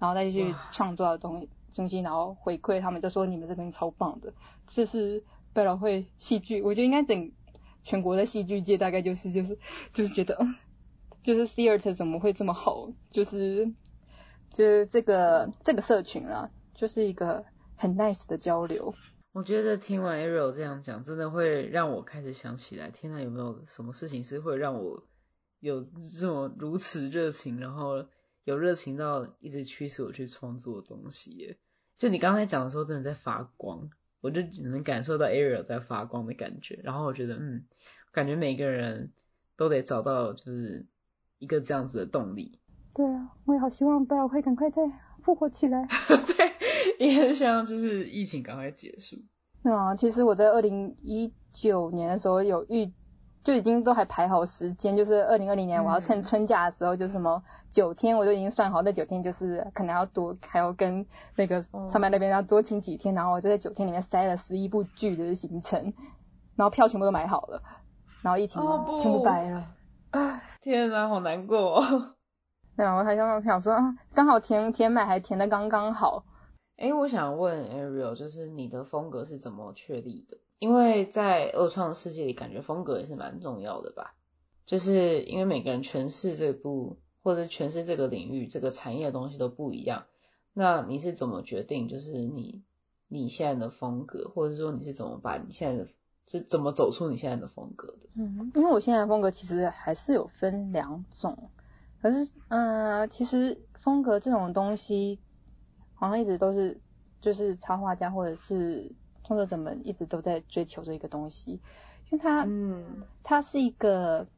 [SPEAKER 2] 然后再去创作的东西东西，然后回馈他们，就说你们这东西超棒的，这是百老汇戏剧，我觉得应该整全国的戏剧界大概就是就是就是觉得，[laughs] 就是 theater 怎么会这么好，就是就是这个这个社群啦，就是一个很 nice 的交流。
[SPEAKER 1] 我觉得听完 Ariel 这样讲，真的会让我开始想起来，天呐，有没有什么事情是会让我有这么如此热情，然后有热情到一直驱使我去创作的东西？耶？就你刚才讲的时候，真的在发光，我就能感受到 Ariel 在发光的感觉。然后我觉得，嗯，感觉每个人都得找到就是一个这样子的动力。
[SPEAKER 2] 对啊，我也好希望百老汇赶快再复活起来。[laughs]
[SPEAKER 1] 对。也很想就是疫情赶快结束。
[SPEAKER 2] 对啊，其实我在二零一九年的时候有预，就已经都还排好时间，就是二零二零年我要趁春假的时候，就是什么九天我就已经算好，那九天就是可能要多还要跟那个上班那边要多请几天，然后我就在九天里面塞了十一部剧的行程，然后票全部都买好了，然后疫情全部白了。[laughs]
[SPEAKER 1] 天哪，好难过。[laughs]
[SPEAKER 2] 对啊，我还想想说，刚好填填满还填的刚刚好。
[SPEAKER 1] 哎，我想问 Ariel，就是你的风格是怎么确立的？因为在二创世界里，感觉风格也是蛮重要的吧？就是因为每个人诠释这部或者诠释这个领域、这个产业的东西都不一样。那你是怎么决定，就是你你现在的风格，或者说你是怎么把你现在的是怎么走出你现在的风格的？
[SPEAKER 2] 嗯，因为我现在的风格其实还是有分两种，可是嗯，其实风格这种东西。好像一直都是，就是插画家或者是创作者们一直都在追求这一个东西，因为它，嗯，它是一个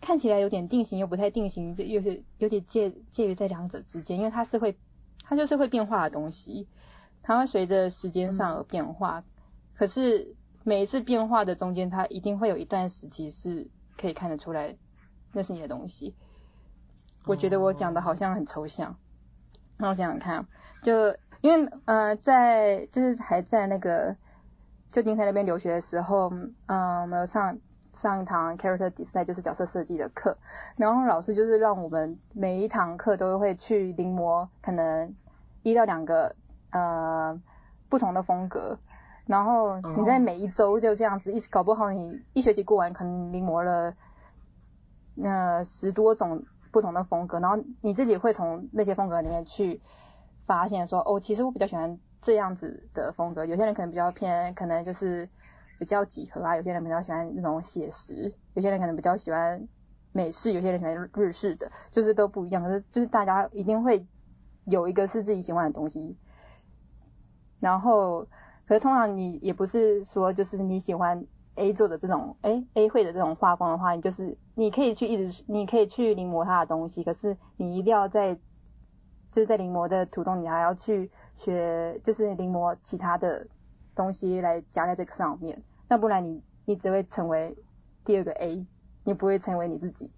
[SPEAKER 2] 看起来有点定型又不太定型，这又是有点介介于在两者之间，因为它是会，它就是会变化的东西，它会随着时间上而变化，可是每一次变化的中间，它一定会有一段时期是可以看得出来那是你的东西。我觉得我讲的好像很抽象。那我想想看，就因为呃在就是还在那个旧金山那边留学的时候，嗯，我们有上上一堂 character design 就是角色设计的课，然后老师就是让我们每一堂课都会去临摹可能一到两个呃不同的风格，然后你在每一周就这样子，一搞不好你一学期过完可能临摹了那十多种。不同的风格，然后你自己会从那些风格里面去发现说，哦，其实我比较喜欢这样子的风格。有些人可能比较偏，可能就是比较几何啊；有些人比较喜欢那种写实；有些人可能比较喜欢美式；有些人喜欢日式的，就是都不一样。可是就是大家一定会有一个是自己喜欢的东西。然后，可是通常你也不是说就是你喜欢。A 做的这种，哎，A 会的这种画风的话，你就是你可以去一直，你可以去临摹他的东西，可是你一定要在，就是在临摹的途中，你还要去学，就是临摹其他的东西来加在这个上面，那不然你你只会成为第二个 A，你不会成为你自己。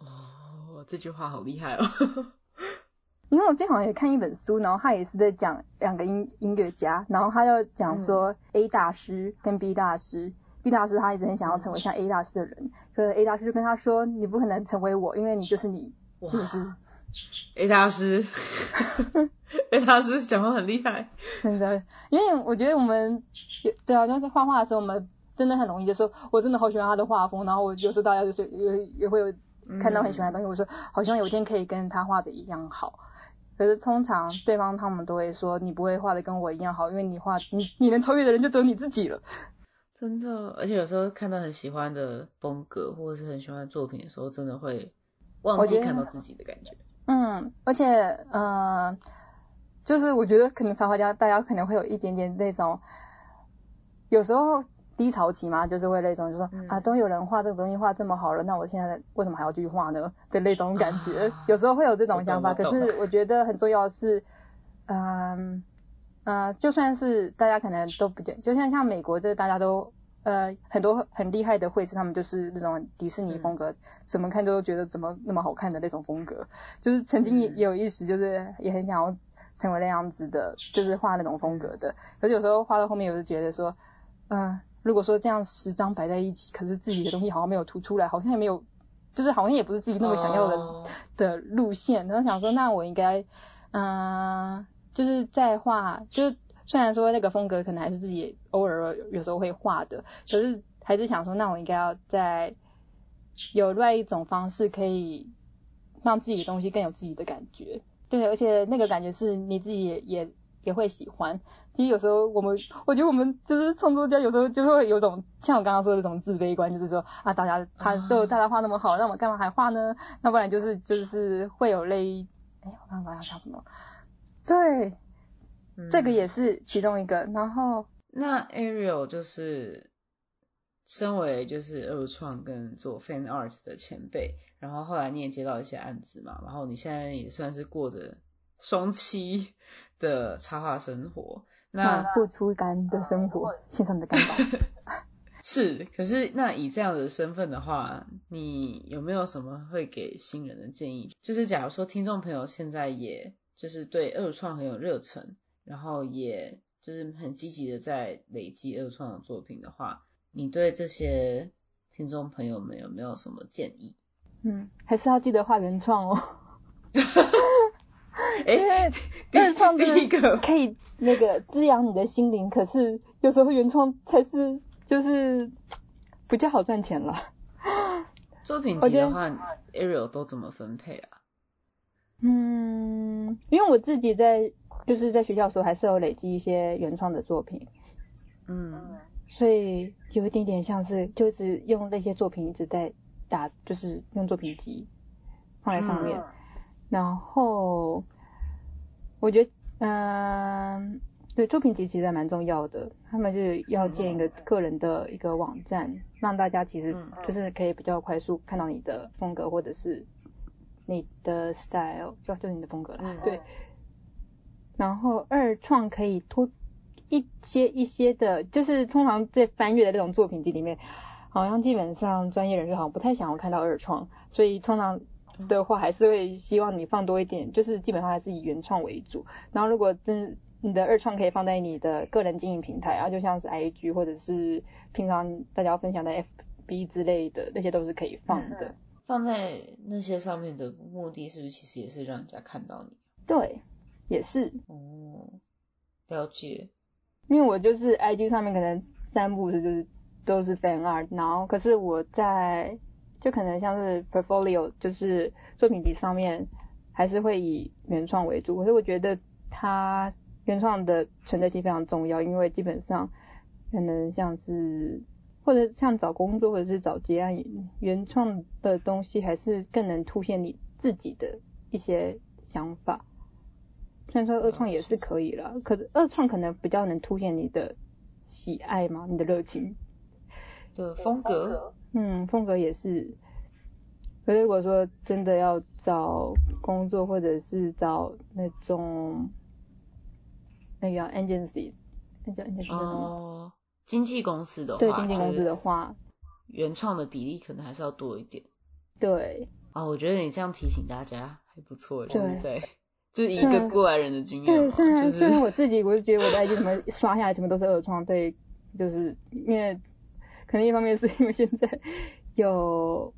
[SPEAKER 1] 哦，这句话好厉害哦。[laughs]
[SPEAKER 2] 因为我最近好像也看一本书，然后他也是在讲两个音音乐家，然后他就讲说 A 大师跟 B 大师。B 大师他一直很想要成为像 A 大师的人，可是 A 大师就跟他说：“你不可能成为我，因为你就是你。”是不是
[SPEAKER 1] ？A 大师，[laughs] A 大师讲话很厉害，
[SPEAKER 2] 真的。因为我觉得我们对啊，就是画画的时候，我们真的很容易就说，我真的好喜欢他的画风，然后我有时候大家就是也也会有看到很喜欢的东西，我说好希望有一天可以跟他画的一样好。可是通常对方他们都会说，你不会画的跟我一样好，因为你画你你能超越的人就只有你自己了。
[SPEAKER 1] 真的，而且有时候看到很喜欢的风格或者是很喜欢的作品的时候，真的会忘记看到自己的感觉。
[SPEAKER 2] 嗯，而且呃，就是我觉得可能插画家大家可能会有一点点那种，有时候低潮期嘛，就是会那种就说啊，都有人画这个东西画这么好了，那我现在为什么还要继续画呢？的那种感觉，有时候会有这种想法。可是我觉得很重要的是，嗯。呃，就算是大家可能都不见，就像像美国的大家都呃很多很厉害的绘师，他们就是那种迪士尼风格，怎么看都觉得怎么那么好看的那种风格。就是曾经也有一时就是也很想要成为那样子的，就是画那种风格的。可是有时候画到后面，我就觉得说，嗯，如果说这样十张摆在一起，可是自己的东西好像没有突出来，好像也没有，就是好像也不是自己那么想要的的路线。然后想说，那我应该。嗯、就是在画，就是虽然说那个风格可能还是自己偶尔有时候会画的，可是还是想说，那我应该要在有另外一种方式可以让自己的东西更有自己的感觉，对，而且那个感觉是你自己也也也会喜欢。其实有时候我们，我觉得我们就是创作家，有时候就会有种像我刚刚说的那种自卑观，就是说啊，大家他都大家画那么好，那我干嘛还画呢？那不然就是就是会有类，哎，我刚刚要想什么？对，这个
[SPEAKER 1] 嗯
[SPEAKER 2] 也是其中一个。然后
[SPEAKER 1] 那 Ariel 就是身为就是二创跟做 fan art 的前辈，然后后来你也接到一些案子嘛，然后你现在也算是过着双栖的插画生活。那
[SPEAKER 2] 那付出感的生活，献上你的肝宝。[laughs]
[SPEAKER 1] 是，可是那以这样的身份的话，你有没有什么会给新人的建议？就是假如说听众朋友现在也就是对二创很有热忱，然后也就是很积极的在累积二创的作品的话，你对这些听众朋友们有没有什么建议？
[SPEAKER 2] 嗯，还是要记得画原创哦。[laughs]
[SPEAKER 1] 哎、第
[SPEAKER 2] 二创
[SPEAKER 1] 第一个
[SPEAKER 2] 可以那个滋养你的心灵，可是有时候原创才是就是比较好赚钱了。
[SPEAKER 1] 作品集的话，Ariel 都怎么分配啊？
[SPEAKER 2] 嗯，因为我自己在就是在学校的时候还是有累积一些原创的作品，
[SPEAKER 1] 嗯
[SPEAKER 2] 所以有一点点像是就是用那些作品一直在打，就是用作品集放在上面。然后我觉得，嗯、对，作品集其实还蛮重要的。他们就是要建一个个人的一个网站，让大家其实
[SPEAKER 1] 嗯
[SPEAKER 2] 就是可以比较快速看到你的风格或者是你的 style，就就是你的风格啦。
[SPEAKER 1] 嗯
[SPEAKER 2] 对。然后二创可以多一些一些的，就是通常在翻阅的那种作品集里面，好像基本上专业人士好像不太想要看到二创，所以通常的话还是会希望你放多一点，就是基本上还是以原创为主。然后如果真你的二创可以放在你的个人经营平台然后，就像是 IG 或者是平常大家要分享的 FB 之类的，那些都是可以放的。
[SPEAKER 1] 放在那些上面的目的是不是其实也是让人家看到你？
[SPEAKER 2] 对，也是，
[SPEAKER 1] 哦，了解。
[SPEAKER 2] 因为我就是 IG 上面可能三部是就是都是 fan art，然后可是我在就可能像是 portfolio 就是作品集上面还是会以原创为主，可是我觉得它原创的存在性非常重要，因为基本上可能像是或者像找工作或者是找结案，原创的东西还是更能凸显你自己的一些想法。虽然说二创也是可以了，可是二创可能比较能凸显你的喜爱嘛，你的热情。
[SPEAKER 1] 的风格，
[SPEAKER 2] 嗯，风格也是。可是如果说真的要找工作，或者是找那种那个 agency，那叫 agency 叫什么？
[SPEAKER 1] 哦，经纪公司的话，
[SPEAKER 2] 对，经纪公司的话，
[SPEAKER 1] 原创的比例可能还是要多一点。
[SPEAKER 2] 对，
[SPEAKER 1] 啊、我觉得你这样提醒大家还不错，就
[SPEAKER 2] 对
[SPEAKER 1] 是在就是一个过来人的经验
[SPEAKER 2] 对，虽然、
[SPEAKER 1] 就是
[SPEAKER 2] 虽然我自己，我就觉得我在 IG 什么 [laughs] 刷下来，什么都是二创，对，就是因为可能一方面是因为现在有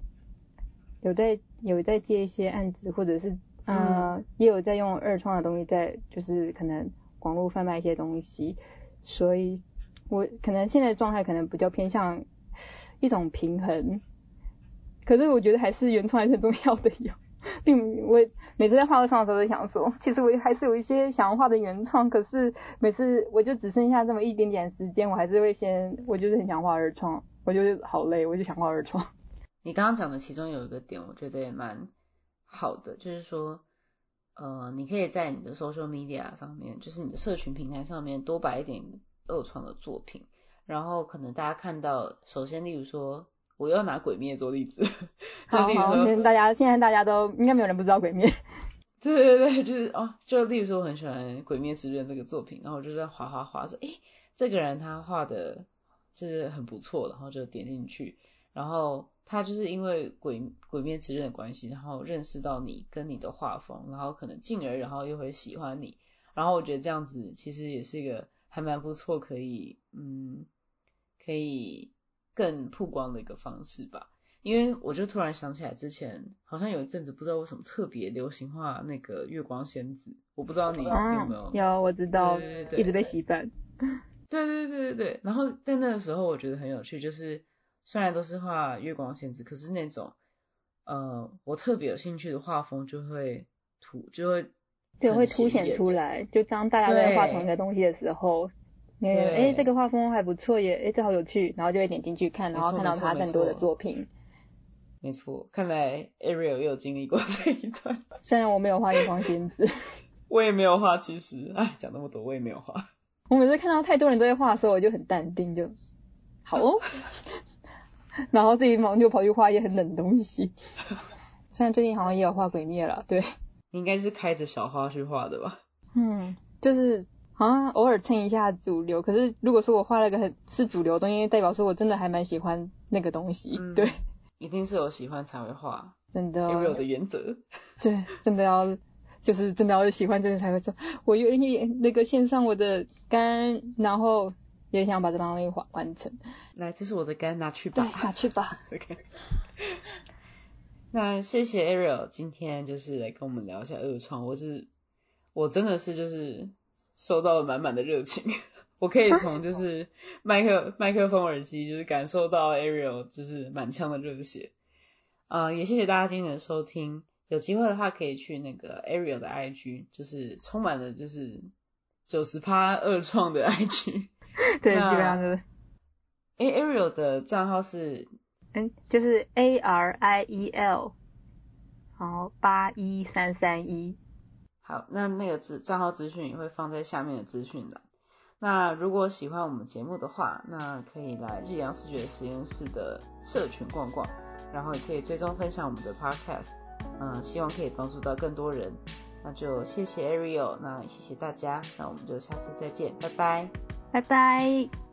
[SPEAKER 2] 有在有在接一些案子，或者是呃、也有在用二创的东西在，就是可能网络贩卖一些东西，所以我可能现在状态可能比较偏向一种平衡，可是我觉得还是原创还是很重要的有。并我每次在画二创的时候，都想说，其实我还是有一些想要画的原创，可是每次我就只剩下这么一点点时间，我还是会先，我就是很想画二创，我就是好累，我就想画二创。[laughs]
[SPEAKER 1] 你刚刚讲的其中有一个点，我觉得也蛮好的，就是说，呃，你可以在你的 social media 上面，就是你的社群平台上面多摆一点二创的作品，然后可能大家看到，首先例如说，我又要拿鬼灭做例子，[laughs] 就例如
[SPEAKER 2] 好好，
[SPEAKER 1] 说，
[SPEAKER 2] 大家现在大家都应该没有人不知道鬼灭。[laughs]
[SPEAKER 1] 对对对，就是哦，就例如说我很喜欢《鬼灭之刃》这个作品，然后我就在滑滑滑说，诶，这个人他画的就是很不错，然后就点进去，然后他就是因为鬼鬼灭之刃的关系，然后认识到你跟你的画风，然后可能进而然后又会喜欢你，然后我觉得这样子其实也是一个还蛮不错，可以嗯可以更曝光的一个方式吧。因为我就突然想起来，之前好像有一阵子不知道为什么特别流行画那个月光仙子，我不知道你有没有？
[SPEAKER 2] 有，我知道，
[SPEAKER 1] 对对对，
[SPEAKER 2] 一直被洗版。
[SPEAKER 1] 对对对对对，然后在那个时候我觉得很有趣，就是虽然都是画月光仙子，可是那种呃我特别有兴趣的画风就会突就会
[SPEAKER 2] 对会凸显出来，就当大家在画同一个东西的时候。哎，这个画风还不错耶！哎，这好有趣，然后就会点进去看，然后看到他更多的作品。
[SPEAKER 1] 没错，看来 Ariel 也有经历过 [laughs] 这一段。
[SPEAKER 2] 虽然我没有画月光仙子，[laughs]
[SPEAKER 1] 我也没有画，其实，哎，讲那么多，我也没有画。
[SPEAKER 2] 我每次看到太多人都在画的时候，我就很淡定，就好哦。[laughs] 然后自己忙就跑去画一些很冷的东西。虽然最近好像也有画鬼灭了，对。
[SPEAKER 1] 应该是开着小花去画的吧？
[SPEAKER 2] 嗯，就是。好像偶尔蹭一下主流，可是如果说我画了个很是主流东西，代表说我真的还蛮喜欢那个东西，对。
[SPEAKER 1] 一定是有喜欢才会画，
[SPEAKER 2] 真的。
[SPEAKER 1] 有没有的原则？
[SPEAKER 2] 对，真的要，就是真的要喜欢真的才会做。我有点那个献上我的肝，然后也想把这东西完完成。
[SPEAKER 1] 来，这是我的肝，拿去吧。
[SPEAKER 2] 拿去吧。[laughs]
[SPEAKER 1] OK。那谢谢 Ariel 今天就是来跟我们聊一下二创，我是我真的是就是。收到了满满的热情，我可以从就是麦克麦克风耳机就是感受到 Ariel 就是满腔的热血，啊，也谢谢大家今天的收听，有机会的话可以去那个 Ariel 的 IG，就是充满了就是九十趴二创的 IG，[laughs]
[SPEAKER 2] 对，基本上是，
[SPEAKER 1] 哎，Ariel 的账号是，
[SPEAKER 2] 嗯，就是 A R I E L，好，八一三三一。
[SPEAKER 1] 好，那那个资账号资讯也会放在下面的资讯栏。那如果喜欢我们节目的话，那可以来日阳视觉实验室的社群逛逛，然后也可以追踪分享我们的 podcast，嗯，希望可以帮助到更多人。那就谢谢 Ariel，那谢谢大家，那我们就下次再见，拜拜，
[SPEAKER 2] 拜拜。